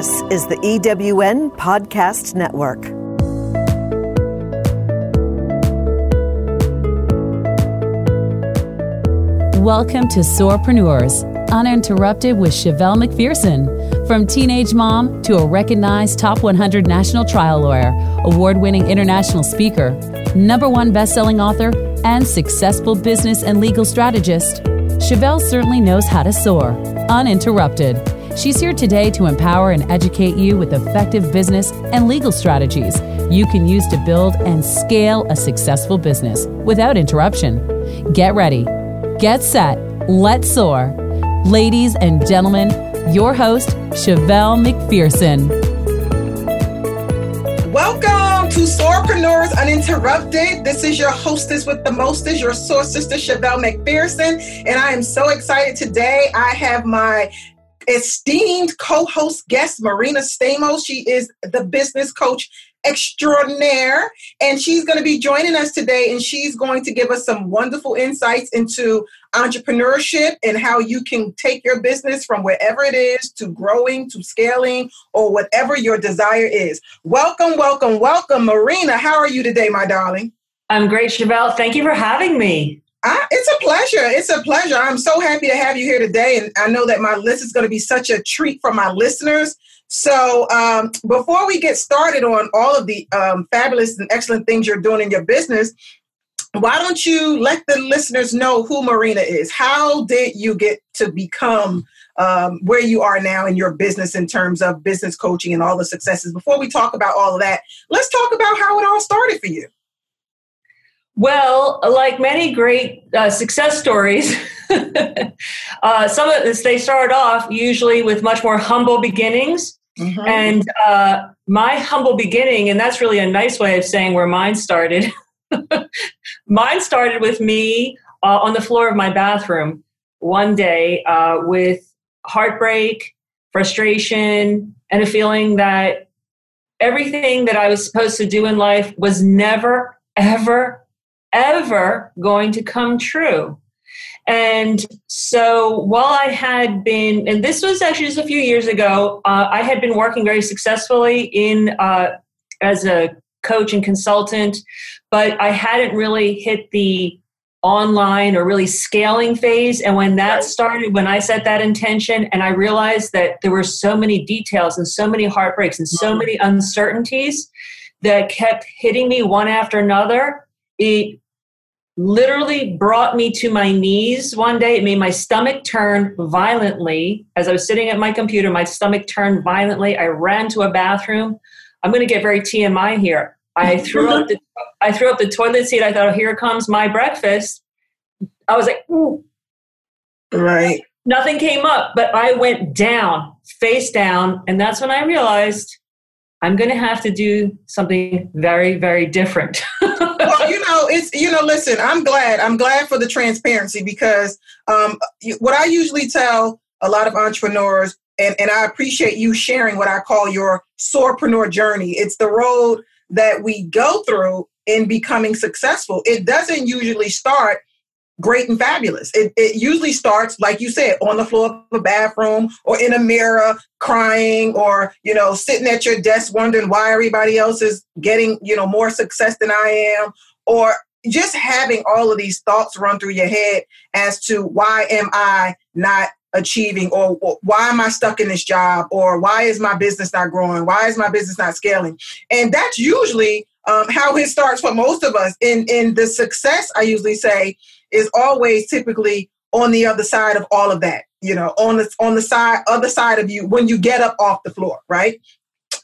This is the EWN Podcast Network. Welcome to Soarpreneurs, uninterrupted with Chevelle McPherson. From teenage mom to a recognized top 100 national trial lawyer, award winning international speaker, number one best-selling author, and successful business and legal strategist, Chevelle certainly knows how to soar, uninterrupted. She's here today to empower and educate you with effective business and legal strategies you can use to build and scale a successful business without interruption. Get ready, get set, let's soar. Ladies and gentlemen, your host, Chevelle McPherson. Welcome to Soarpreneurs Uninterrupted. This is your hostess with the mostest, your source sister, Chevelle McPherson. And I am so excited today. I have my esteemed co-host guest, Marina Stamos. She is the business coach extraordinaire and she's going to be joining us today and she's going to give us some wonderful insights into entrepreneurship and how you can take your business from wherever it is to growing to scaling or whatever your desire is. Welcome welcome welcome marina. How are you today my darling? I'm great chevelle. Thank you for having me I, it's a pleasure. It's a pleasure. I'm so happy to have you here today. And I know that my list is going to be such a treat for my listeners. So, um, before we get started on all of the um, fabulous and excellent things you're doing in your business, why don't you let the listeners know who Marina is? How did you get to become um, where you are now in your business in terms of business coaching and all the successes? Before we talk about all of that, let's talk about how it all started for you. Well, like many great uh, success stories, uh, some of this they start off usually with much more humble beginnings. Mm-hmm. And uh, my humble beginning, and that's really a nice way of saying where mine started. mine started with me uh, on the floor of my bathroom one day uh, with heartbreak, frustration, and a feeling that everything that I was supposed to do in life was never, ever, ever going to come true. And so while I had been, and this was actually just a few years ago, uh, I had been working very successfully in uh, as a coach and consultant, but I hadn't really hit the online or really scaling phase. And when that started, when I set that intention, and I realized that there were so many details and so many heartbreaks and so many uncertainties that kept hitting me one after another, it literally brought me to my knees one day. It made my stomach turn violently. As I was sitting at my computer, my stomach turned violently. I ran to a bathroom. I'm going to get very TMI here. I threw up the I threw up the toilet seat. I thought, oh, here comes my breakfast. I was like, Ooh. right. Nothing came up, but I went down, face down, and that's when I realized I'm going to have to do something very, very different. well, you know, it's you know, listen, I'm glad. I'm glad for the transparency because um, what I usually tell a lot of entrepreneurs, and, and I appreciate you sharing what I call your soarpreneur journey. It's the road that we go through in becoming successful. It doesn't usually start great and fabulous. It, it usually starts, like you said, on the floor of a bathroom or in a mirror crying or, you know, sitting at your desk wondering why everybody else is getting, you know, more success than I am or just having all of these thoughts run through your head as to why am I not achieving or, or, why am I stuck in this job or why is my business not growing? Why is my business not scaling? And that's usually um, how it starts for most of us. In in the success, I usually say is always typically on the other side of all of that. You know, on the on the side other side of you when you get up off the floor, right?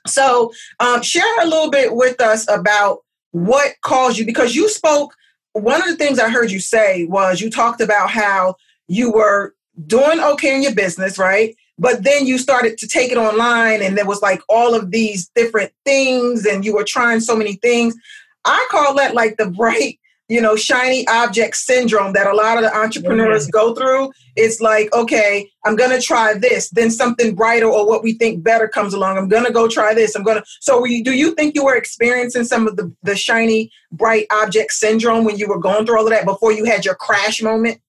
So, um, share a little bit with us about what caused you because you spoke. One of the things I heard you say was you talked about how you were doing okay in your business, right? But then you started to take it online, and there was like all of these different things, and you were trying so many things. I call that like the bright you know, shiny object syndrome that a lot of the entrepreneurs mm-hmm. go through. It's like, okay, I'm going to try this. Then something brighter or what we think better comes along. I'm going to go try this. I'm going to. So, you, do you think you were experiencing some of the, the shiny, bright object syndrome when you were going through all of that before you had your crash moment?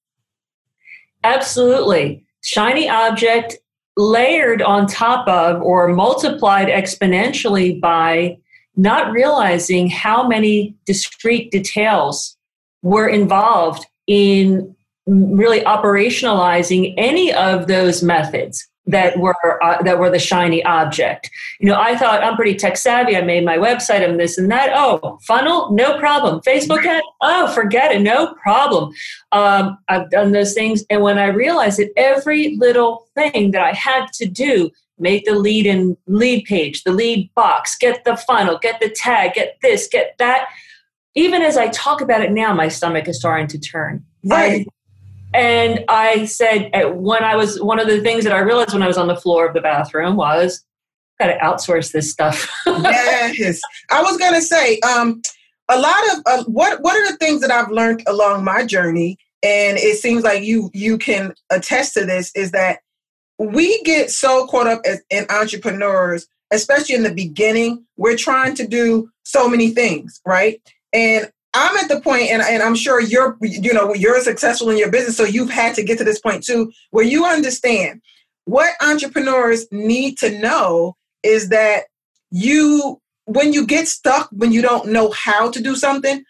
Absolutely. Shiny object layered on top of or multiplied exponentially by not realizing how many discrete details were involved in really operationalizing any of those methods that were uh, that were the shiny object. You know, I thought I'm pretty tech savvy. I made my website. I'm this and that. Oh, funnel, no problem. Facebook ad, oh, forget it, no problem. Um, I've done those things, and when I realized that every little thing that I had to do make the lead in lead page, the lead box, get the funnel, get the tag, get this, get that. Even as I talk about it now, my stomach is starting to turn. Right. And I said, when I was, one of the things that I realized when I was on the floor of the bathroom was, got to outsource this stuff. yes. I was going to say, um, a lot of uh, what what are the things that I've learned along my journey, and it seems like you you can attest to this, is that we get so caught up as, in entrepreneurs, especially in the beginning. We're trying to do so many things, right? And I'm at the point, and, and I'm sure you're, you know, you're successful in your business, so you've had to get to this point too, where you understand what entrepreneurs need to know is that you, when you get stuck, when you don't know how to do something,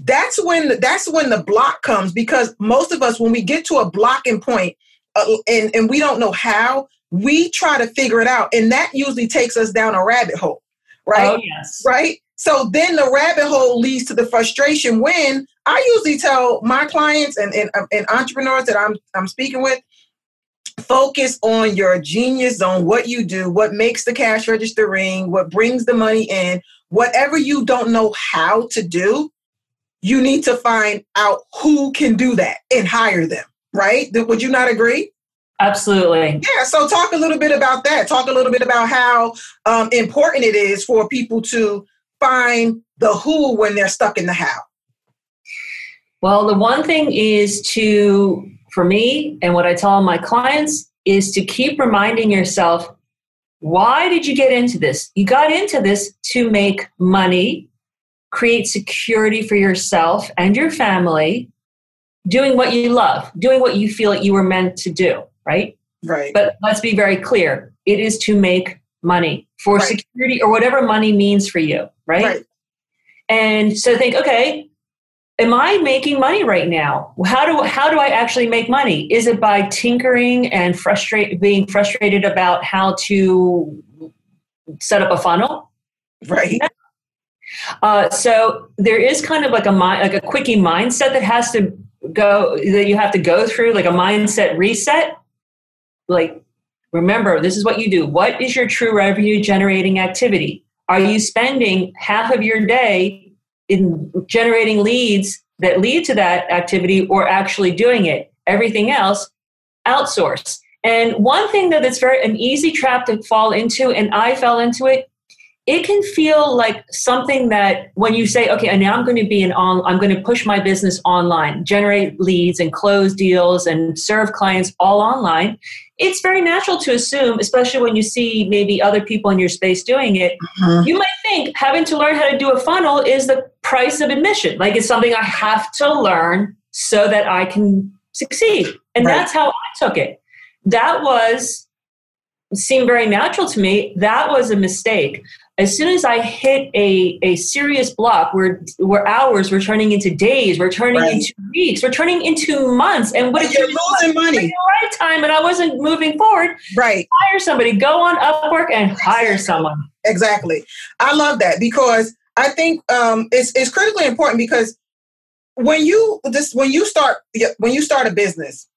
that's when that's when the block comes because most of us, when we get to a blocking point, uh, and and we don't know how, we try to figure it out, and that usually takes us down a rabbit hole, right? Oh yes, right. So then the rabbit hole leads to the frustration when I usually tell my clients and, and, and entrepreneurs that I'm, I'm speaking with, focus on your genius zone, what you do, what makes the cash register ring, what brings the money in, whatever you don't know how to do, you need to find out who can do that and hire them, right? Would you not agree? Absolutely. Yeah. So talk a little bit about that. Talk a little bit about how um, important it is for people to find the who when they're stuck in the how? Well, the one thing is to, for me, and what I tell my clients is to keep reminding yourself why did you get into this? You got into this to make money, create security for yourself and your family, doing what you love, doing what you feel like you were meant to do, right? Right. But let's be very clear it is to make money for right. security or whatever money means for you right? right? And so think, okay, am I making money right now? How do how do I actually make money? Is it by tinkering and frustrate being frustrated about how to set up a funnel? Right. Uh, so there is kind of like a like a quickie mindset that has to go that you have to go through, like a mindset reset. Like, remember, this is what you do. What is your true revenue generating activity? Are you spending half of your day in generating leads that lead to that activity or actually doing it? Everything else, outsource. And one thing that it's very an easy trap to fall into, and I fell into it, it can feel like something that when you say, okay, and now I'm going to be an on, I'm going to push my business online, generate leads and close deals and serve clients all online. It's very natural to assume, especially when you see maybe other people in your space doing it, mm-hmm. you might think having to learn how to do a funnel is the price of admission. Like it's something I have to learn so that I can succeed. And right. that's how I took it. That was seemed very natural to me. That was a mistake as soon as I hit a, a serious block where where hours were turning into days, we're turning right. into weeks, we're turning into months, and what if you're losing money right time, and I wasn't moving forward. Right, hire somebody, go on Upwork and hire someone. Exactly, I love that because I think um, it's it's critically important because when you this when you start when you start a business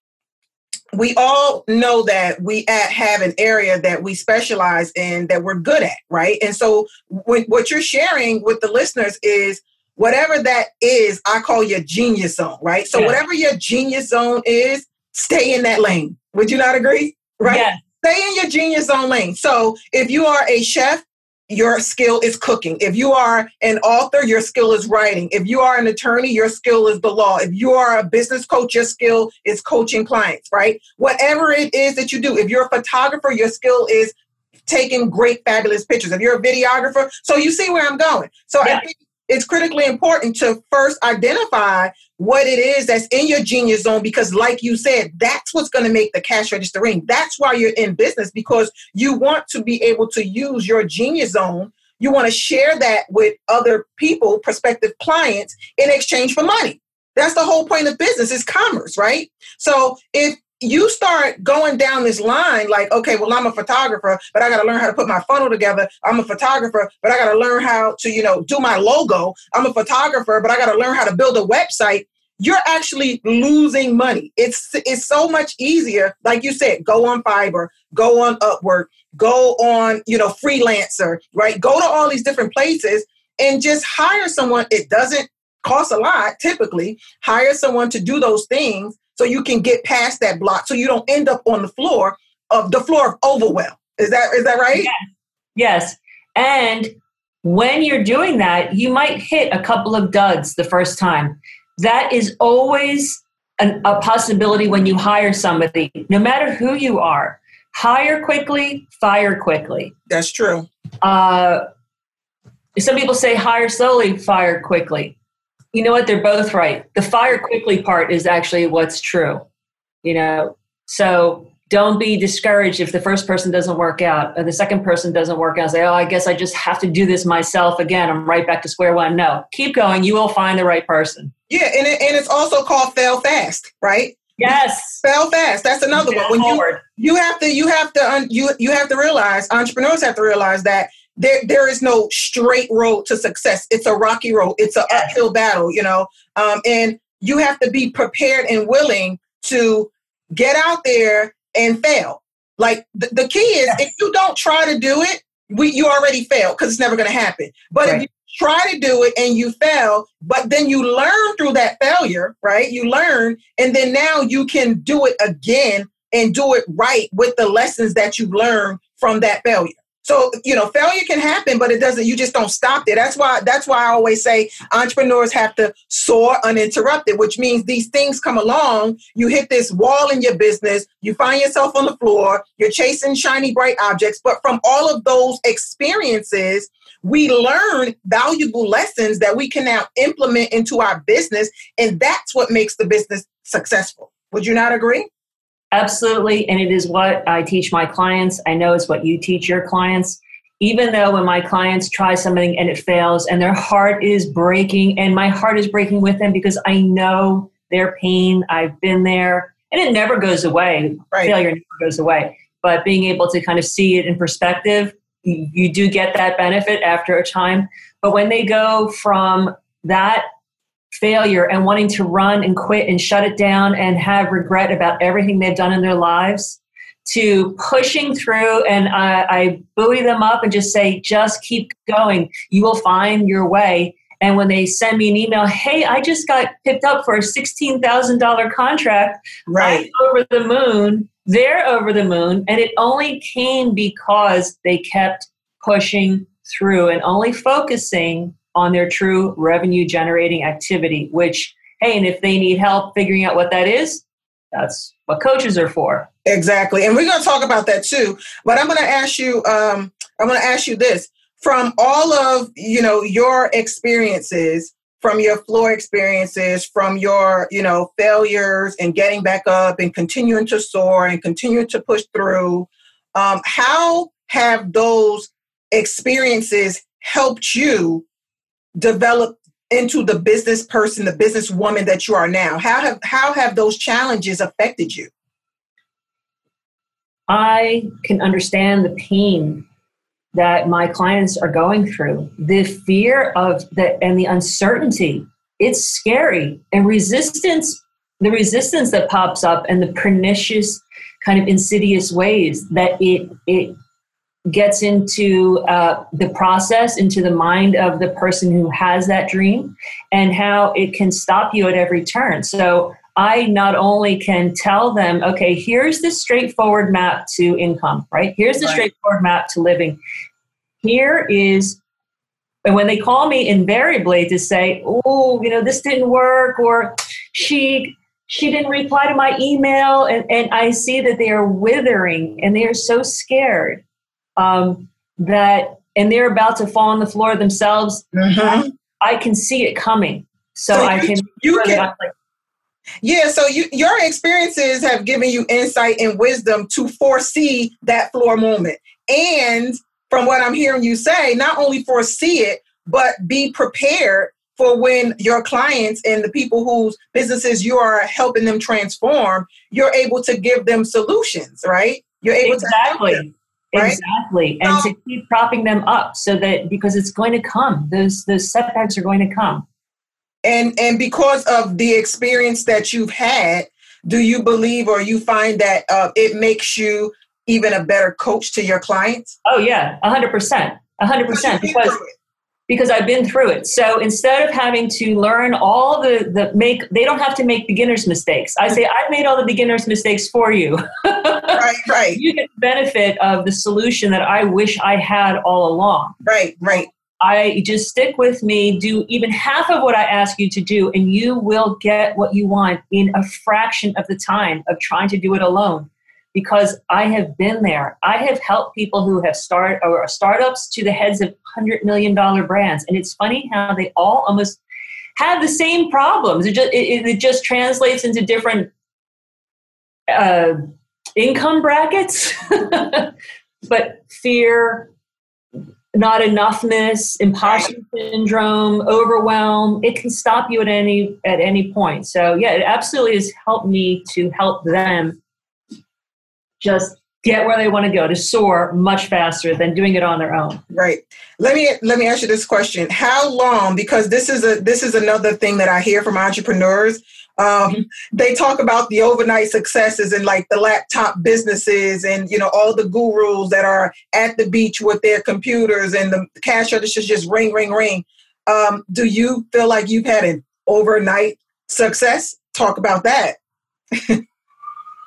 we all know that we at, have an area that we specialize in that we're good at, right? And so, when, what you're sharing with the listeners is whatever that is, I call your genius zone, right? So, yeah. whatever your genius zone is, stay in that lane. Would you not agree? Right? Yeah. Stay in your genius zone lane. So, if you are a chef, your skill is cooking. If you are an author, your skill is writing. If you are an attorney, your skill is the law. If you are a business coach, your skill is coaching clients, right? Whatever it is that you do, if you're a photographer, your skill is taking great, fabulous pictures. If you're a videographer, so you see where I'm going. So yeah. I think it's critically important to first identify what it is that's in your genius zone because like you said that's what's going to make the cash register ring. That's why you're in business because you want to be able to use your genius zone. You want to share that with other people prospective clients in exchange for money. That's the whole point of business is commerce right? So if you start going down this line like okay well i'm a photographer but i got to learn how to put my funnel together. I'm a photographer but i got to learn how to you know do my logo. I'm a photographer but i got to learn how to build a website. You're actually losing money. It's it's so much easier like you said go on fiverr go on upwork go on you know freelancer right? Go to all these different places and just hire someone. It doesn't cost a lot typically. Hire someone to do those things so you can get past that block so you don't end up on the floor of the floor of overwhelm. Is that is that right? Yes. yes. And when you're doing that, you might hit a couple of duds the first time. That is always an, a possibility when you hire somebody, no matter who you are. Hire quickly, fire quickly. That's true. Uh, some people say hire slowly, fire quickly you know what? They're both right. The fire quickly part is actually what's true. You know, so don't be discouraged if the first person doesn't work out or the second person doesn't work out. Say, oh, I guess I just have to do this myself again. I'm right back to square one. No, keep going. You will find the right person. Yeah, and it, and it's also called fail fast, right? Yes, fail fast. That's another one. When you you have to you have to you you have to realize entrepreneurs have to realize that there there is no straight road to success. It's a rocky road. It's an yes. uphill battle, you know. Um, and you have to be prepared and willing to get out there and fail. Like the, the key is, yes. if you don't try to do it, we you already failed because it's never going to happen. But right. if you try to do it and you fail, but then you learn through that failure, right? You learn, and then now you can do it again and do it right with the lessons that you learned from that failure. So, you know, failure can happen, but it doesn't, you just don't stop there. That's why, that's why I always say entrepreneurs have to soar uninterrupted, which means these things come along, you hit this wall in your business, you find yourself on the floor, you're chasing shiny, bright objects. But from all of those experiences, we learn valuable lessons that we can now implement into our business. And that's what makes the business successful. Would you not agree? Absolutely. And it is what I teach my clients. I know it's what you teach your clients. Even though when my clients try something and it fails and their heart is breaking, and my heart is breaking with them because I know their pain, I've been there, and it never goes away. Right. Failure never goes away. But being able to kind of see it in perspective, you, you do get that benefit after a time. But when they go from that failure and wanting to run and quit and shut it down and have regret about everything they've done in their lives to pushing through. And I, I buoy them up and just say just keep going. You will find your way. And when they send me an email hey i just got picked up for a $16000 contract. Right. I'm over the moon. They're over the moon. And it only came because they kept pushing through and only focusing on their true revenue generating activity, which, hey, and if they need help figuring out what that is, that's what coaches are for. Exactly. And we're going to talk about that too. But I'm going to ask you, um, I'm going to ask you this from all of, you know, your experiences, from your floor experiences, from your, you know, failures and getting back up and continuing to soar and continuing to push through, um, how have those experiences helped you develop into the business person, the business woman that you are now? How have how have those challenges affected you? I can understand the pain that my clients are going through, the fear of the and the uncertainty. It's scary and resistance, the resistance that pops up and the pernicious kind of insidious ways that it it gets into uh, the process, into the mind of the person who has that dream, and how it can stop you at every turn. So I not only can tell them, okay, here's the straightforward map to income, right? Here's the right. straightforward map to living. Here is, and when they call me invariably to say, oh, you know, this didn't work, or she she didn't reply to my email and, and i see that they are withering and they are so scared um, that and they're about to fall on the floor themselves. Mm-hmm. I can see it coming. So, so I can, you can, like, yeah, so you, your experiences have given you insight and wisdom to foresee that floor moment. And from what I'm hearing you say, not only foresee it, but be prepared for when your clients and the people whose businesses you are helping them transform, you're able to give them solutions, right? You're able exactly. to right? Exactly. And to keep propping them up so that because it's going to come. Those those setbacks are going to come. And and because of the experience that you've had, do you believe or you find that uh, it makes you even a better coach to your clients? Oh yeah, hundred percent, hundred percent. Because because I've been through it. So instead of having to learn all the the make, they don't have to make beginners mistakes. I say I've made all the beginners mistakes for you. right, right. You get the benefit of the solution that I wish I had all along. Right, right. I just stick with me, do even half of what I ask you to do, and you will get what you want in a fraction of the time of trying to do it alone because I have been there. I have helped people who have started or startups to the heads of hundred million dollar brands, and it's funny how they all almost have the same problems. It just it, it just translates into different uh, income brackets, but fear. Not enoughness, imposter syndrome, overwhelm. It can stop you at any at any point. So yeah, it absolutely has helped me to help them just get where they want to go to soar much faster than doing it on their own. Right. Let me let me ask you this question. How long because this is a this is another thing that i hear from entrepreneurs um, they talk about the overnight successes and like the laptop businesses and you know all the gurus that are at the beach with their computers and the cash registers just ring ring ring. Um, do you feel like you've had an overnight success? Talk about that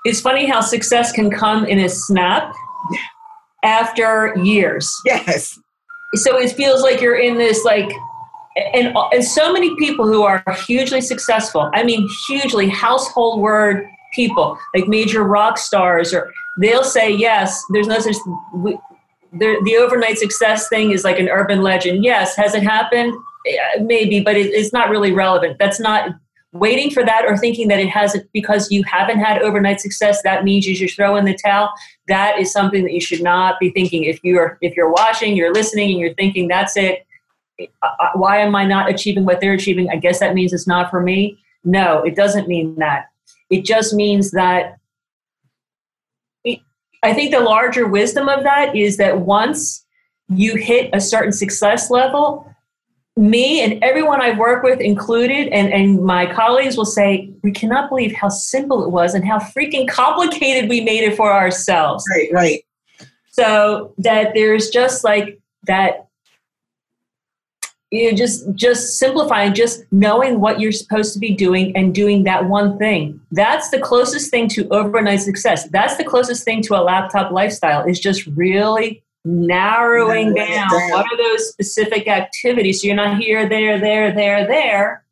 it's funny how success can come in a snap after years. Yes. So it feels like you're in this like and, and so many people who are hugely successful, I mean hugely household word people, like major rock stars or they'll say yes, there's no such we, the, the overnight success thing is like an urban legend. Yes, has it happened? Maybe, but it, it's not really relevant. That's not waiting for that or thinking that it hasn't because you haven't had overnight success that means you should throw in the towel. That is something that you should not be thinking. If you're if you're watching you're listening and you're thinking that's it. Why am i not achieving what they're achieving? I guess that means it's not for me. No it doesn't mean that. It just means that i think the larger wisdom of that is that once you hit a certain success level me and everyone I work with included, and, and my colleagues will say, we cannot believe how simple it was and how freaking complicated we made it for ourselves. Right, right. So that there's just like that you know, just just simplifying just knowing what you're supposed to be doing and doing that one thing that's the closest thing to overnight success that's the closest thing to a laptop lifestyle is just really narrowing down, down. What are those specific activities? So you're not here there there there there.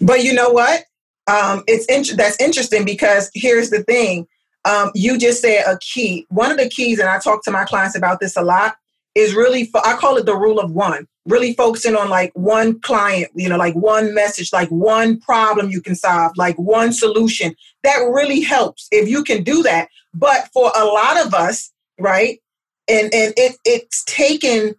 But you know what? Um, it's that's interesting because here's the thing. Um, you just said a key. One of the keys and i talk to my clients about this a lot is really fo- i call it the rule of one. Really focusing on like one client you know like one message like one problem you can solve like one solution. That really helps if you can do that. But for a lot of us right and and it it's taken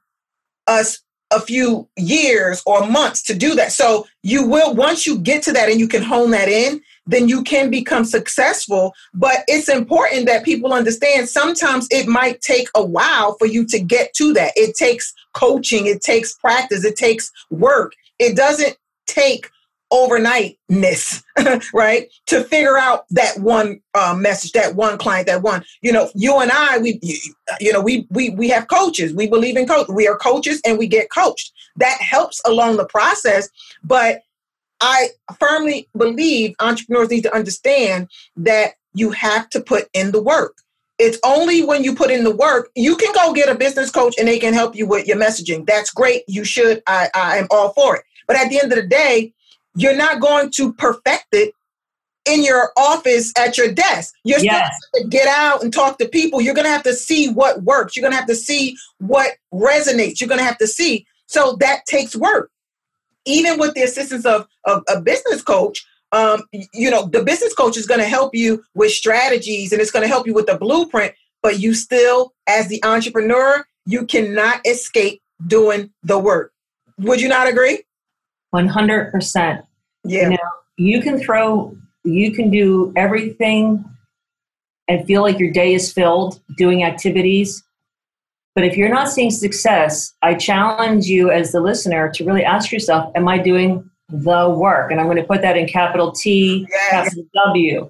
us a few years or months to do that. So you will once you get to that and you can hone that in, then you can become successful. But it's important that people understand sometimes it might take a while for you to get to that. It takes coaching, it takes practice, it takes work. It doesn't take overnightness, right? To figure out that one uh, message, that one client, that one. You know, you and I, we, you know, we we we have coaches. We believe in coach. We are coaches, and we get coached. That helps along the process. But I firmly believe entrepreneurs need to understand that you have to put in the work. It's only when you put in the work, you can go get a business coach and they can help you with your messaging. That's great. You should. I, I am all for it. But at the end of the day, you're not going to perfect it in your office at your desk. You're yes. still to get out and talk to people. You're going to have to see what works. You're going to have to see what resonates. You're going to have to see. So that takes work. even with the assistance of, of a business coach, um, you know, the business coach is going to help you with strategies and it's going to help you with the blueprint, but you still, as the entrepreneur, you cannot escape doing the work. Would you not agree? 100%. Yeah. You, know, you can throw, you can do everything and feel like your day is filled doing activities. But if you're not seeing success, I challenge you as the listener to really ask yourself, am I doing the work? And I'm going to put that in capital T, yes. capital W.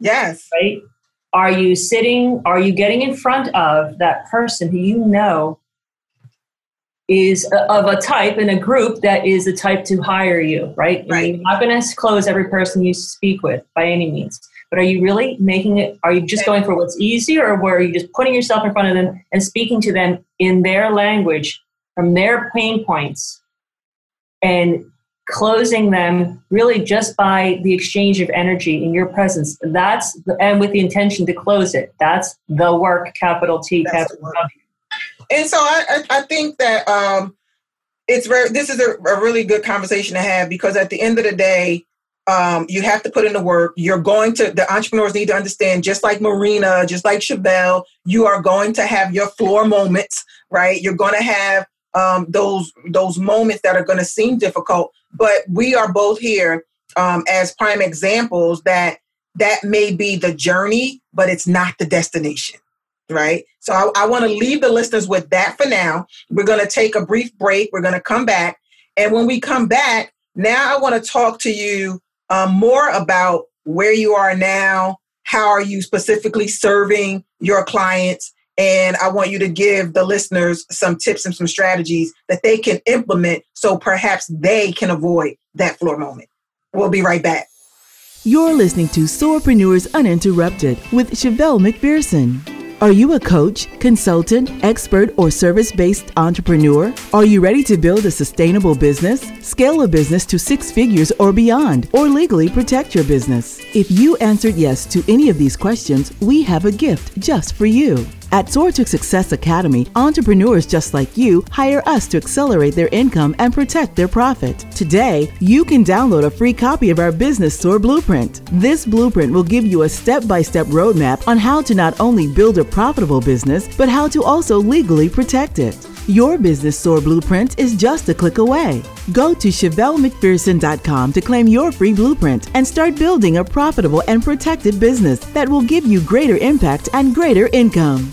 Yes. Right? Are you sitting, are you getting in front of that person who you know is of a type and a group that is the type to hire you, right? right. You're not going to close every person you speak with by any means. But are you really making it? Are you just going for what's easy, or where are you just putting yourself in front of them and speaking to them in their language, from their pain points, and closing them really just by the exchange of energy in your presence? That's the, and with the intention to close it. That's the work, capital T, That's capital W. And so I, I think that um, it's very. This is a, a really good conversation to have because at the end of the day, um, you have to put in the work. You're going to, the entrepreneurs need to understand, just like Marina, just like Chevelle, you are going to have your floor moments, right? You're going to have um, those those moments that are going to seem difficult, but we are both here um, as prime examples that that may be the journey, but it's not the destination, right? So I, I want to leave the listeners with that for now. We're going to take a brief break. We're going to come back, and when we come back, now I want to talk to you um, more about where you are now, how are you specifically serving your clients, and I want you to give the listeners some tips and some strategies that they can implement so perhaps they can avoid that floor moment. We'll be right back. You're listening to Soarpreneurs Uninterrupted with Chevelle McPherson. Are you a coach, consultant, expert, or service based entrepreneur? Are you ready to build a sustainable business, scale a business to six figures or beyond, or legally protect your business? If you answered yes to any of these questions, we have a gift just for you. At Soar to Success Academy, entrepreneurs just like you hire us to accelerate their income and protect their profit. Today, you can download a free copy of our Business Soar Blueprint. This blueprint will give you a step by step roadmap on how to not only build a profitable business, but how to also legally protect it. Your Business Soar Blueprint is just a click away. Go to ChevelleMcPherson.com to claim your free blueprint and start building a profitable and protected business that will give you greater impact and greater income.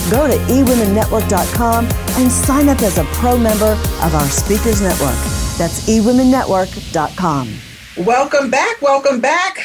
go to eWomenNetwork.com and sign up as a pro member of our Speakers Network. That's eWomenNetwork.com. Welcome back. Welcome back.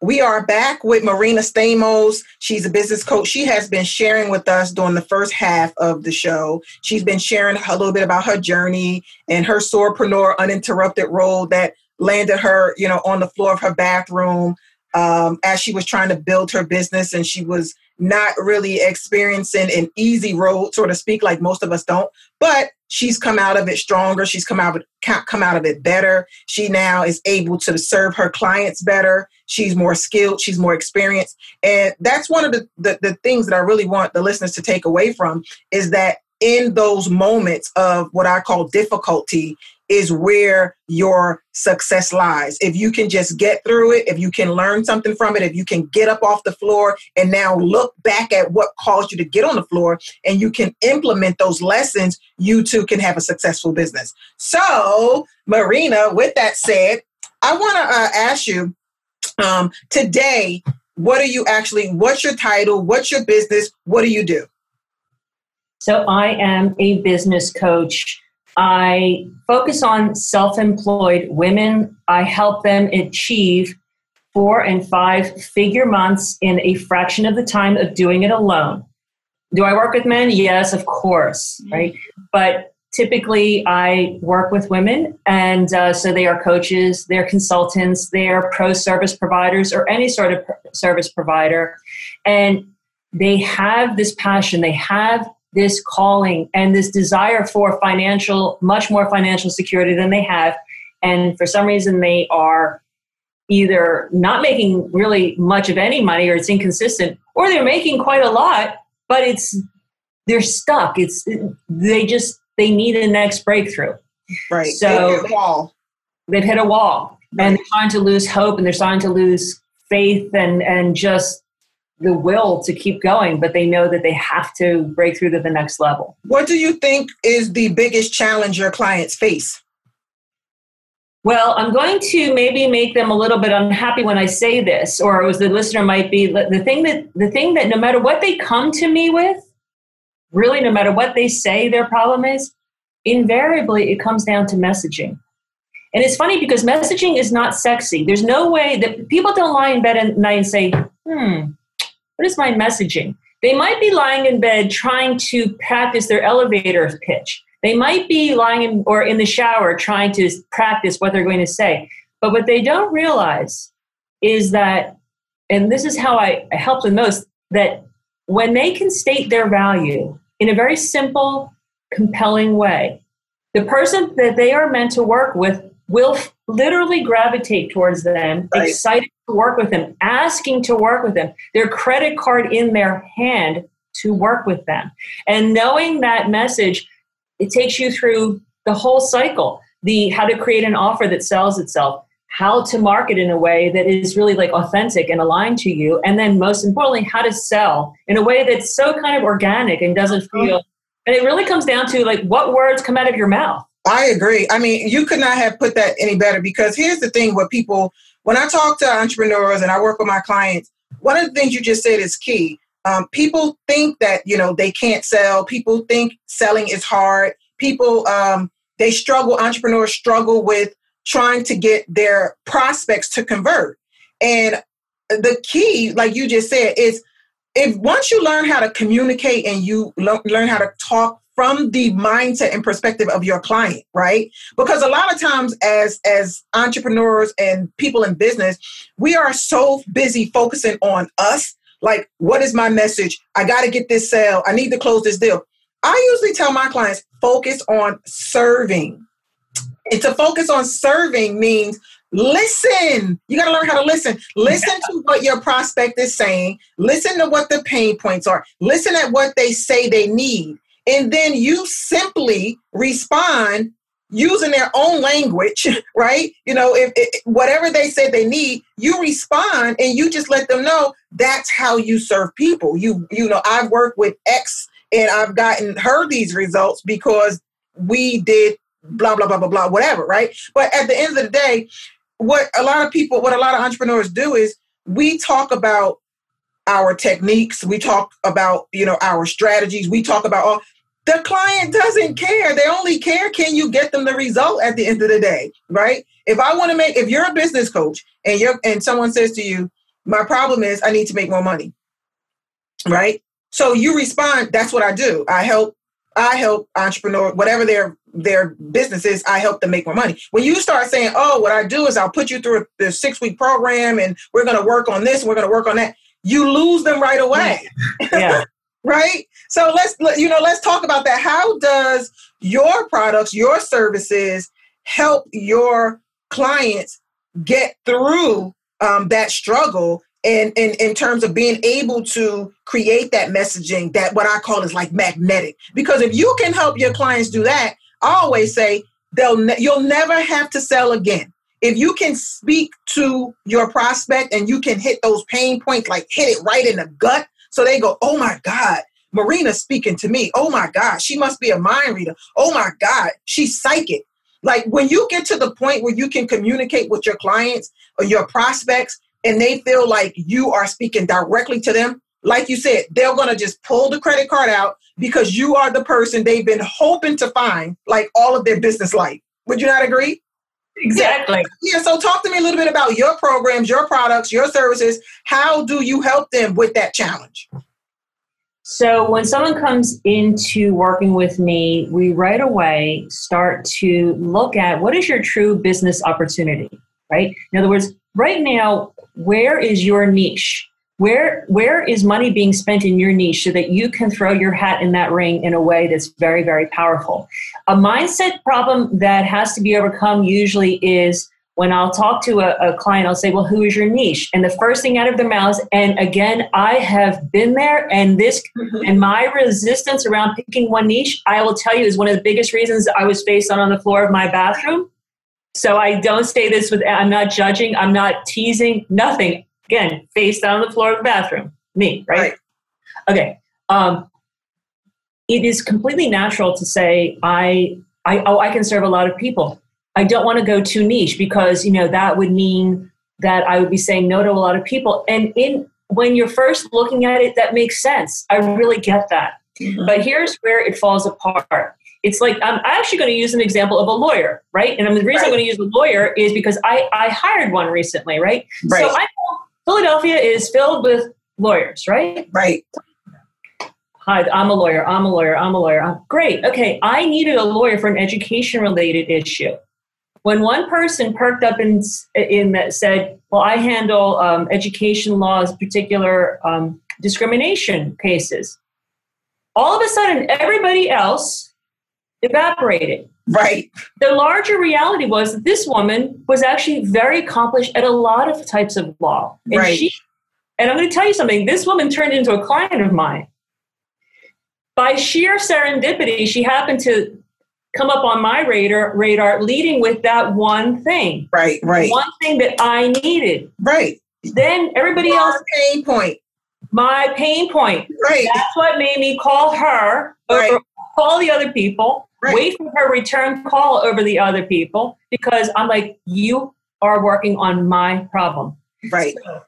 We are back with Marina Stamos. She's a business coach. She has been sharing with us during the first half of the show. She's been sharing a little bit about her journey and her soarpreneur uninterrupted role that landed her, you know, on the floor of her bathroom um, as she was trying to build her business and she was not really experiencing an easy road, so to speak, like most of us don't. But she's come out of it stronger. She's come out of it, come out of it better. She now is able to serve her clients better. She's more skilled. She's more experienced, and that's one of the, the, the things that I really want the listeners to take away from is that in those moments of what I call difficulty, is where your success lies. If you can just get through it, if you can learn something from it, if you can get up off the floor and now look back at what caused you to get on the floor and you can implement those lessons, you too can have a successful business. So, Marina, with that said, I want to uh, ask you um, today, what are you actually, what's your title? What's your business? What do you do? So, I am a business coach I focus on self employed women. I help them achieve four and five figure months in a fraction of the time of doing it alone. Do I work with men? Yes, of course, right? But typically I work with women, and uh, so they are coaches, they're consultants, they're pro service providers, or any sort of service provider. And they have this passion, they have this calling and this desire for financial, much more financial security than they have. And for some reason, they are either not making really much of any money or it's inconsistent, or they're making quite a lot, but it's they're stuck. It's they just they need a next breakthrough. Right. So they've hit a wall. They've hit a wall, right. and they're starting to lose hope, and they're starting to lose faith, and and just the will to keep going. But they know that they have to break through to the next level. What do you think is the biggest challenge your clients face? Well, I'm going to maybe make them a little bit unhappy when I say this, or as the listener might be the thing that the thing that no matter what they come to me with, really no matter what they say their problem is, invariably it comes down to messaging. And it's funny because messaging is not sexy. There's no way that people don't lie in bed at night and say, hmm, what is my messaging? They might be lying in bed trying to practice their elevator pitch. They might be lying in, or in the shower trying to practice what they're going to say. But what they don't realize is that, and this is how I help them most, that when they can state their value in a very simple, compelling way. The person that they are meant to work with will literally gravitate towards them, right. excited work with them, asking to work with them, their credit card in their hand to work with them. And knowing that message, it takes you through the whole cycle the how to create an offer that sells itself how to market in a way that is really like authentic and aligned to you and then most importantly how to sell in a way that's so kind of organic and doesn't uh-huh. feel and it really comes down to like what words come out of your mouth i agree i mean you could not have put that any better because here's the thing what people when i talk to entrepreneurs and i work with my clients one of the things you just said is key. Um, people think that you know they can't sell. People think selling is hard. People um, they struggle entrepreneurs struggle with trying to get their prospects to convert. And the key, like you just said, is if once you learn how to communicate and you lo- learn how to talk from the mindset and perspective of your client right because a lot of times as as entrepreneurs and people in business we are so busy focusing on us like what is my message i got to get this sale i need to close this deal i usually tell my clients focus on serving and to focus on serving means listen. You got to learn how to listen. Listen to what your prospect is saying. Listen to what the pain points are. Listen at what they say they need. And then you simply respond using their own language, right? You know, if, if whatever they said they need, you respond and you just let them know that's how you serve people. You you know, I've worked with X and I've gotten her these results because we did blah blah blah blah blah whatever right but at the end of the day what a lot of people what a lot of entrepreneurs do is we talk about our techniques we talk about you know our strategies we talk about all the client doesn't care they only care can you get them the result at the end of the day right if i want to make if you're a business coach and you're and someone says to you my problem is i need to make more money right so you respond that's what i do i help I help entrepreneur, whatever their their business is, I help them make more money. When you start saying, "Oh, what I do is I'll put you through the six week program, and we're going to work on this, and we're going to work on that," you lose them right away. Yeah. Right. So let's you know let's talk about that. How does your products, your services, help your clients get through um, that struggle in, in, in terms of being able to create that messaging that what I call is like magnetic. Because if you can help your clients do that, I always say they'll ne- you'll never have to sell again. If you can speak to your prospect and you can hit those pain points, like hit it right in the gut, so they go, "Oh my God, Marina's speaking to me. Oh my God, she must be a mind reader. Oh my God, she's psychic." Like when you get to the point where you can communicate with your clients or your prospects and they feel like you are speaking directly to them, like you said, they're going to just pull the credit card out because you are the person they've been hoping to find like all of their business life. Would you not agree? Exactly. Yeah. yeah. So talk to me a little bit about your programs, your products, your services. How do you help them with that challenge? So when someone comes into working with me, we right away start to look at what is your true business opportunity, right? In other words, right now, where is your niche? Where where is money being spent in your niche so that you can throw your hat in that ring in a way that's very very powerful? A mindset problem that has to be overcome usually is when I'll talk to a, a, client, I'll say, Well, who is your niche? And the first thing out of their mouths, and again, I have been there, and this mm-hmm. and my resistance around picking one niche, I will tell you, is one of the biggest reasons I was faced on on the floor of my bathroom. So I don't say this with I'm not judging, I'm not teasing, nothing. Again, face down on the floor of the bathroom. Me, right? right. Okay. Um, it is completely natural to say I I oh I can serve a lot of people I don't want to go too niche because you know that would mean that I would be saying no to a lot of people. And in when you're first looking at it, that makes sense. I really get that. Mm-hmm. But here's where it falls apart. It's like I'm actually going to use an example of a lawyer, right? And the reason right. I'm going to use a lawyer is because I, I hired one recently, right? right? So I Philadelphia is filled with lawyers, right? Right. Hi, I'm a lawyer. I'm a lawyer. I'm a lawyer. I'm, great. Okay, I needed a lawyer for an education related issue when one person perked up in, in said, well, I handle um, education laws, particular um, discrimination cases, all of a sudden everybody else evaporated. Right. The larger reality was that this woman was actually very accomplished at a lot of types of law. And right. She, and I'm going to tell you something this woman turned into a client of mine. By sheer serendipity, she happened to come up on my radar radar leading with that one thing. Right, right. One thing that I needed. Right. Then everybody Your else pain point. My pain point. Right. That's what made me call her right. over call the other people, right. wait for her return call over the other people because I'm like, you are working on my problem. Right. So,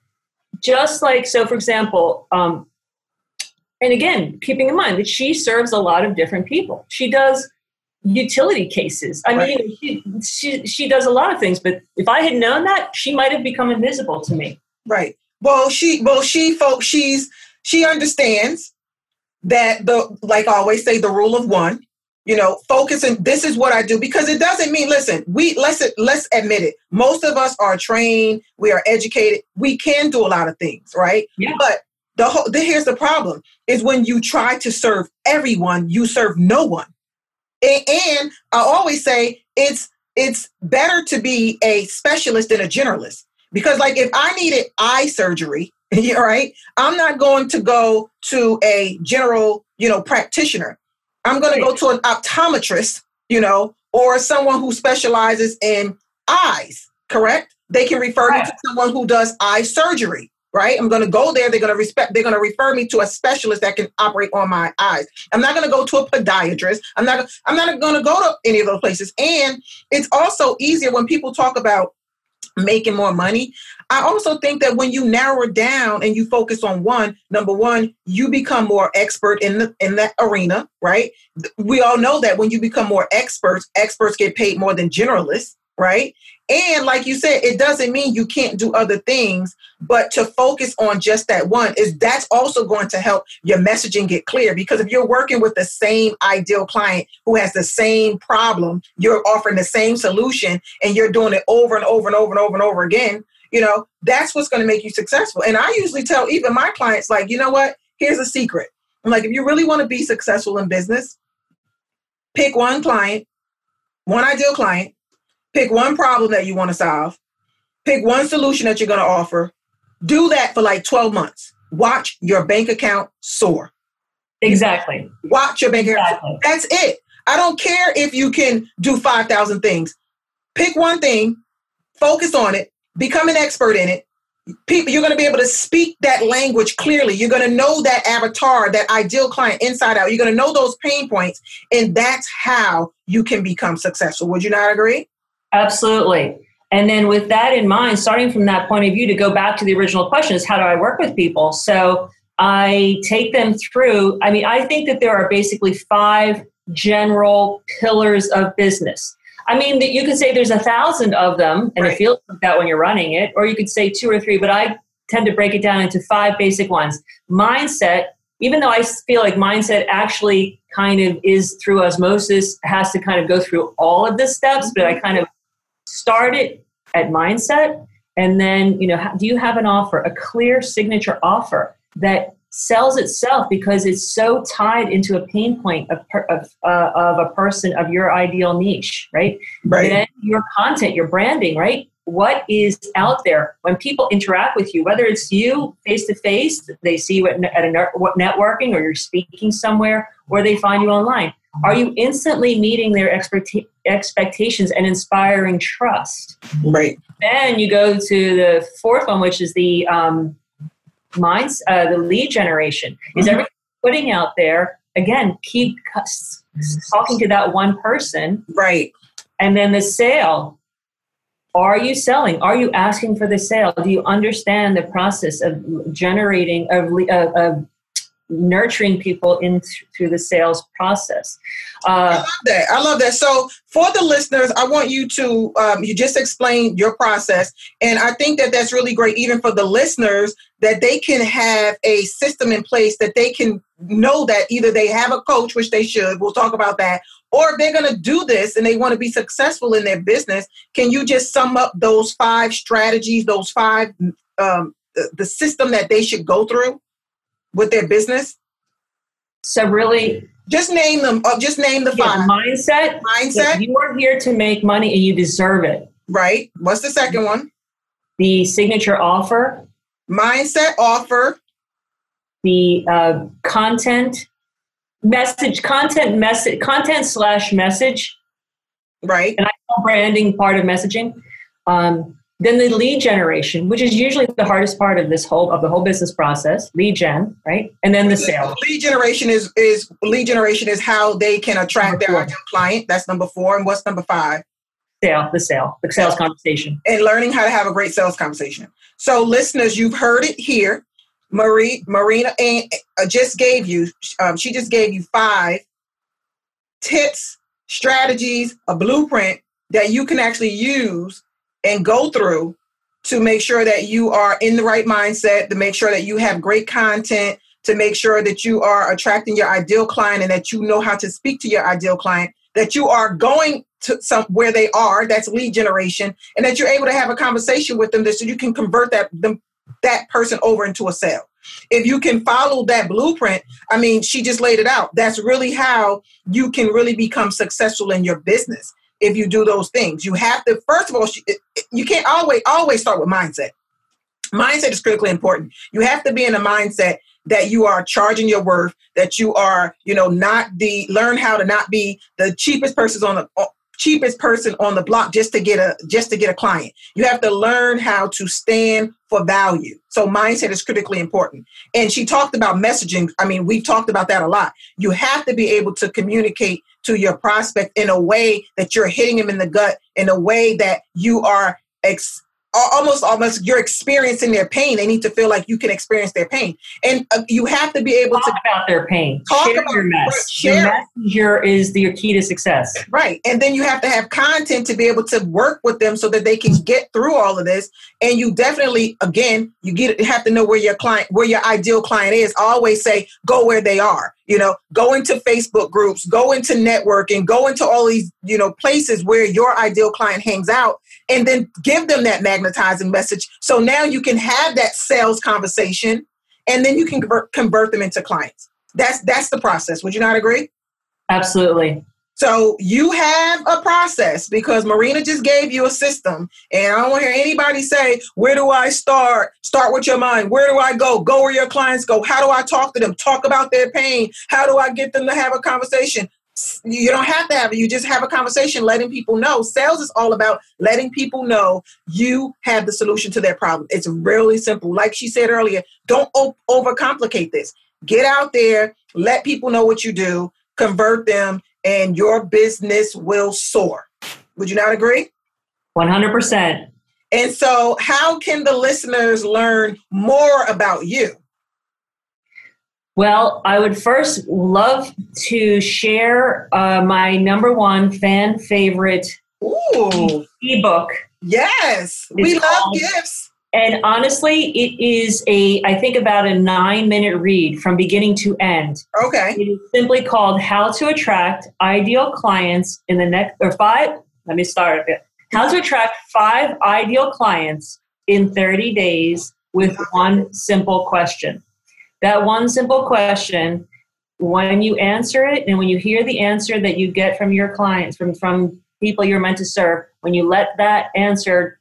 just like so for example, um, and again, keeping in mind that she serves a lot of different people. She does utility cases. I right. mean, she, she she does a lot of things, but if I had known that, she might have become invisible to me. Right. Well, she well she folks she's she understands that the like I always say the rule of one. You know, focusing. This is what I do because it doesn't mean. Listen, we let's let's admit it. Most of us are trained. We are educated. We can do a lot of things, right? Yeah. But the whole the, here's the problem: is when you try to serve everyone, you serve no one and I always say it's it's better to be a specialist than a generalist because like if I needed eye surgery, right, I'm not going to go to a general, you know, practitioner. I'm going to go to an optometrist, you know, or someone who specializes in eyes, correct? They can refer me to someone who does eye surgery right? I'm going to go there. They're going to respect. They're going to refer me to a specialist that can operate on my eyes. I'm not going to go to a podiatrist. I'm not. I'm not going to go to any of those places. And it's also easier when people talk about making more money. I also think that when you narrow it down and you focus on one, number one, you become more expert in the in that arena, right? We all know that when you become more experts, experts get paid more than generalists, right? And like you said, it doesn't mean you can't do other things, but to focus on just that one is that's also going to help your messaging get clear. Because if you're working with the same ideal client who has the same problem, you're offering the same solution and you're doing it over and over and over and over and over again, you know, that's what's going to make you successful. And I usually tell even my clients, like, you know what? Here's a secret. I'm like, if you really want to be successful in business, pick one client, one ideal client, Pick one problem that you want to solve. Pick one solution that you're going to offer. Do that for like 12 months. Watch your bank account soar. Exactly. Watch your bank exactly. account. That's it. I don't care if you can do 5,000 things. Pick one thing, focus on it, become an expert in it. People, you're going to be able to speak that language clearly. You're going to know that avatar, that ideal client inside out. You're going to know those pain points, and that's how you can become successful. Would you not agree? Absolutely. And then, with that in mind, starting from that point of view, to go back to the original question is how do I work with people? So I take them through. I mean, I think that there are basically five general pillars of business. I mean, that you could say there's a thousand of them, and right. it feels like that when you're running it, or you could say two or three, but I tend to break it down into five basic ones mindset, even though I feel like mindset actually kind of is through osmosis, has to kind of go through all of the steps, but I kind of started at mindset. And then, you know, do you have an offer, a clear signature offer that sells itself because it's so tied into a pain point of, of, uh, of a person of your ideal niche, right? Right. Then your content, your branding, right? what is out there when people interact with you, whether it's you face to face, they see you at, at a networking or you're speaking somewhere, or they find you online. Are you instantly meeting their expecta- expectations and inspiring trust? Right. Then you go to the fourth one, which is the um, minds, uh, the lead generation. Is mm-hmm. everything putting out there? Again, keep talking to that one person. Right. And then the sale are you selling? Are you asking for the sale? Do you understand the process of generating, of, of, of nurturing people into through the sales process. Uh, I love that. I love that. So for the listeners, I want you to um, you just explain your process, and I think that that's really great, even for the listeners, that they can have a system in place that they can know that either they have a coach, which they should. We'll talk about that, or if they're going to do this and they want to be successful in their business, can you just sum up those five strategies, those five, um, the system that they should go through with their business? So really, just name them. Uh, just name the five. Mindset. Mindset. You are here to make money and you deserve it. Right. What's the second one? The signature offer. Mindset offer. The uh, content message content message content slash message right and i call branding part of messaging um, then the lead generation which is usually the hardest part of this whole of the whole business process lead gen right? And then the sale lead generation is is lead generation is how they can attract their ideal client. That's number four. And what's number five? Sale the sale the sales conversation. And learning how to have a great sales conversation. So listeners you've heard it here. Marie Marina uh, just gave you. Um, she just gave you five tips, strategies, a blueprint that you can actually use and go through to make sure that you are in the right mindset, to make sure that you have great content, to make sure that you are attracting your ideal client and that you know how to speak to your ideal client, that you are going to some where they are, that's lead generation, and that you're able to have a conversation with them so you can convert that them that person over into a sale. If you can follow that blueprint, I mean, she just laid it out. That's really how you can really become successful in your business. If you do those things, you have to, first of all, you can't always, always start with mindset. Mindset is critically important. You have to be in a mindset that you are charging your worth, that you are, you know, not the, learn how to not be the cheapest person on the, cheapest person on the block just to get a just to get a client. You have to learn how to stand for value. So mindset is critically important. And she talked about messaging. I mean, we've talked about that a lot. You have to be able to communicate to your prospect in a way that you're hitting them in the gut, in a way that you are ex- almost almost you're experiencing their pain. They need to feel like you can experience their pain. And uh, you have to be able talk to about their pain. Talk share about your mess. share. your messenger is the, key to success. Right. And then you have to have content to be able to work with them so that they can get through all of this. And you definitely again you get have to know where your client where your ideal client is. I always say go where they are you know go into facebook groups go into networking go into all these you know places where your ideal client hangs out and then give them that magnetizing message. So now you can have that sales conversation and then you can convert, convert them into clients. That's that's the process. Would you not agree? Absolutely so you have a process because Marina just gave you a system. And I don't want to hear anybody say, where do I start? Start with your mind. Where do I go? Go where your clients go. How do I talk to them? Talk about their pain. How do I get them to have a conversation? You don't have to have it. You just have a conversation, letting people know. Sales is all about letting people know you have the solution to their problem. It's really simple. Like she said earlier, don't overcomplicate this. Get out there, let people know what you do, convert them, and your business will soar. Would you not agree? 100%. And so, how can the listeners learn more about you? Well, I would first love to share uh, my number one fan favorite Ooh. ebook. Yes, we love gifts. And honestly, it is a, I think about a nine minute read from beginning to end. Okay. It is simply called How to Attract Ideal Clients in the next, or five, let me start a bit. How to Attract Five Ideal Clients in 30 Days with one simple question. That one simple question, when you answer it and when you hear the answer that you get from your clients, from, from people you're meant to serve, when you let that answer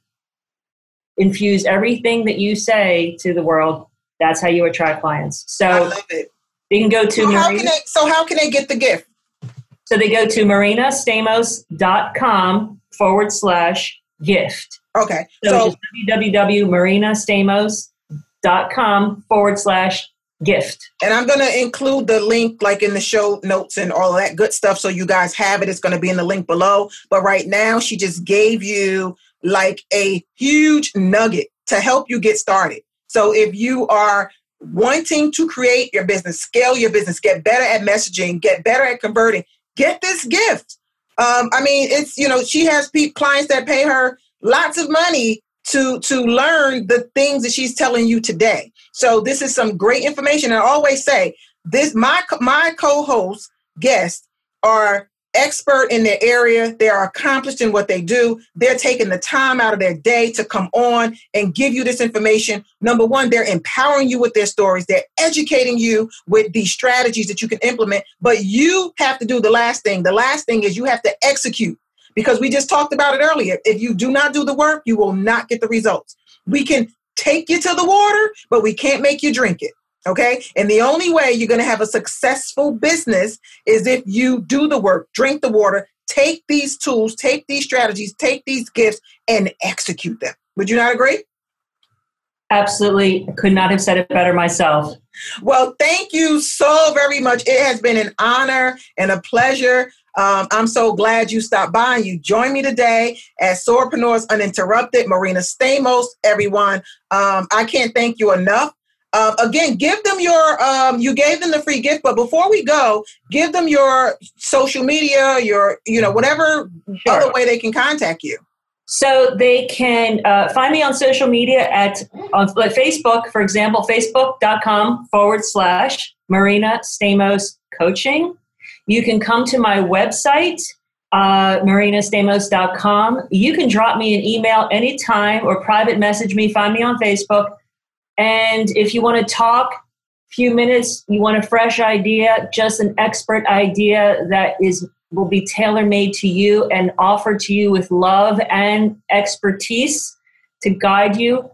infuse everything that you say to the world, that's how you attract clients. So I love it. They can go to so how, can they, so how can they get the gift? So they go to marinastamos.com forward slash gift. Okay. So, so www.marinastamos.com forward slash gift. And I'm going to include the link like in the show notes and all that good stuff so you guys have it. It's going to be in the link below. But right now, she just gave you like a huge nugget to help you get started. So if you are wanting to create your business, scale your business, get better at messaging, get better at converting, get this gift. Um, I mean, it's you know she has pe- clients that pay her lots of money to to learn the things that she's telling you today. So this is some great information. And I always say this: my my co-hosts, guests are expert in their area. They are accomplished in what they do. They're taking the time out of their day to come on and give you this information. Number one, they're empowering you with their stories. They're educating you with these strategies that you can implement. But you have to do the last thing. The last thing is you have to execute because we just talked about it earlier. If you do not do the work, you will not get the results. We can take you to the water, but we can't make you drink it. Okay. And the only way you're going to have a successful business is if you do the work, drink the water, take these tools, take these strategies, take these gifts, and execute them. Would you not agree? Absolutely. Could not have said it better myself. Well, thank you so very much. It has been an honor and a pleasure. Um, I'm so glad you stopped by and you joined me today at Soarpreneurs Uninterrupted. Marina Stamos, everyone. Um, I can't thank you enough. Um, again, give them your, um, you gave them the free gift, but before we go, give them your social media, your, you know, whatever sure. other way they can contact you. So they can uh, find me on social media at on Facebook, for example, facebook.com forward slash Marina Stamos Coaching. You can come to my website, uh, marinastamos.com. You can drop me an email anytime or private message me, find me on Facebook. And if you want to talk a few minutes, you want a fresh idea, just an expert idea that is will be tailor made to you and offered to you with love and expertise to guide you,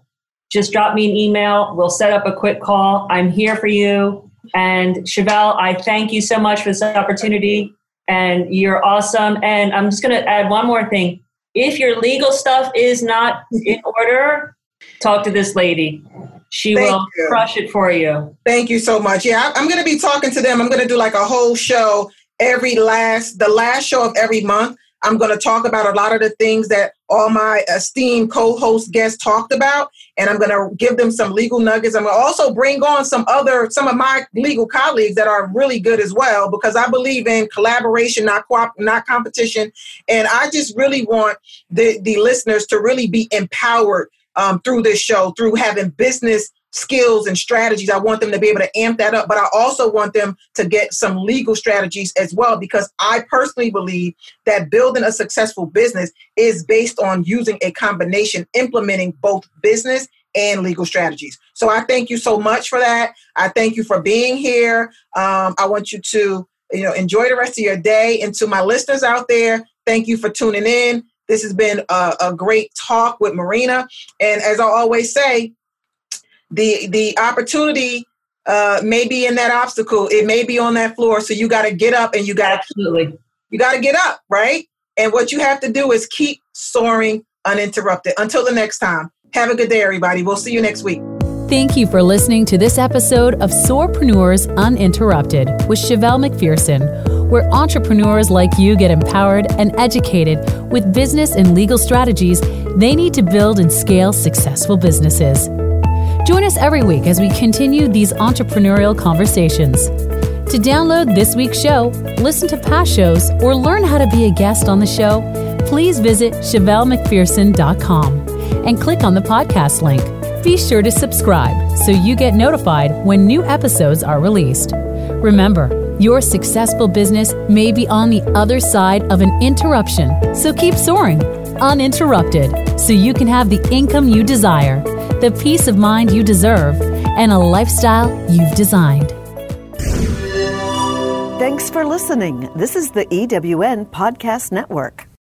just drop me an email. We'll set up a quick call. I'm here for you. And Chevelle, I thank you so much for this opportunity. And you're awesome. And I'm just going to add one more thing. If your legal stuff is not in order, talk to this lady. She Thank will you. crush it for you. Thank you so much. Yeah, I'm going to be talking to them. I'm going to do like a whole show every last, the last show of every month. I'm going to talk about a lot of the things that all my esteemed co-host guests talked about, and I'm going to give them some legal nuggets. I'm going to also bring on some other, some of my legal colleagues that are really good as well, because I believe in collaboration, not co- not competition, and I just really want the the listeners to really be empowered um, through this show, through having business skills and strategies. I want them to be able to amp that up, but I also want them to get some legal strategies as well because I personally believe that building a successful business is based on using a combination, implementing both business and legal strategies. So I thank you so much for that. I thank you for being here. Um, I want you to you know enjoy the rest of your day. And to my listeners out there, thank you for tuning in. This has been a, a great talk with Marina. And as I always say, the the opportunity uh, may be in that obstacle. It may be on that floor. So you got to get up and you got absolutely you got to get up, right? And what you have to do is keep soaring uninterrupted. Until the next time, have a good day, everybody. We'll see you next week. Thank you for listening to this episode of Soarpreneurs Uninterrupted with Chevelle McPherson, where entrepreneurs like you get empowered and educated with business and legal strategies they need to build and scale successful businesses. Join us every week as we continue these entrepreneurial conversations. To download this week's show, listen to past shows, or learn how to be a guest on the show, please visit ChevelleMcPherson.com and click on the podcast link. Be sure to subscribe so you get notified when new episodes are released. Remember, your successful business may be on the other side of an interruption, so keep soaring uninterrupted so you can have the income you desire, the peace of mind you deserve, and a lifestyle you've designed. Thanks for listening. This is the EWN Podcast Network.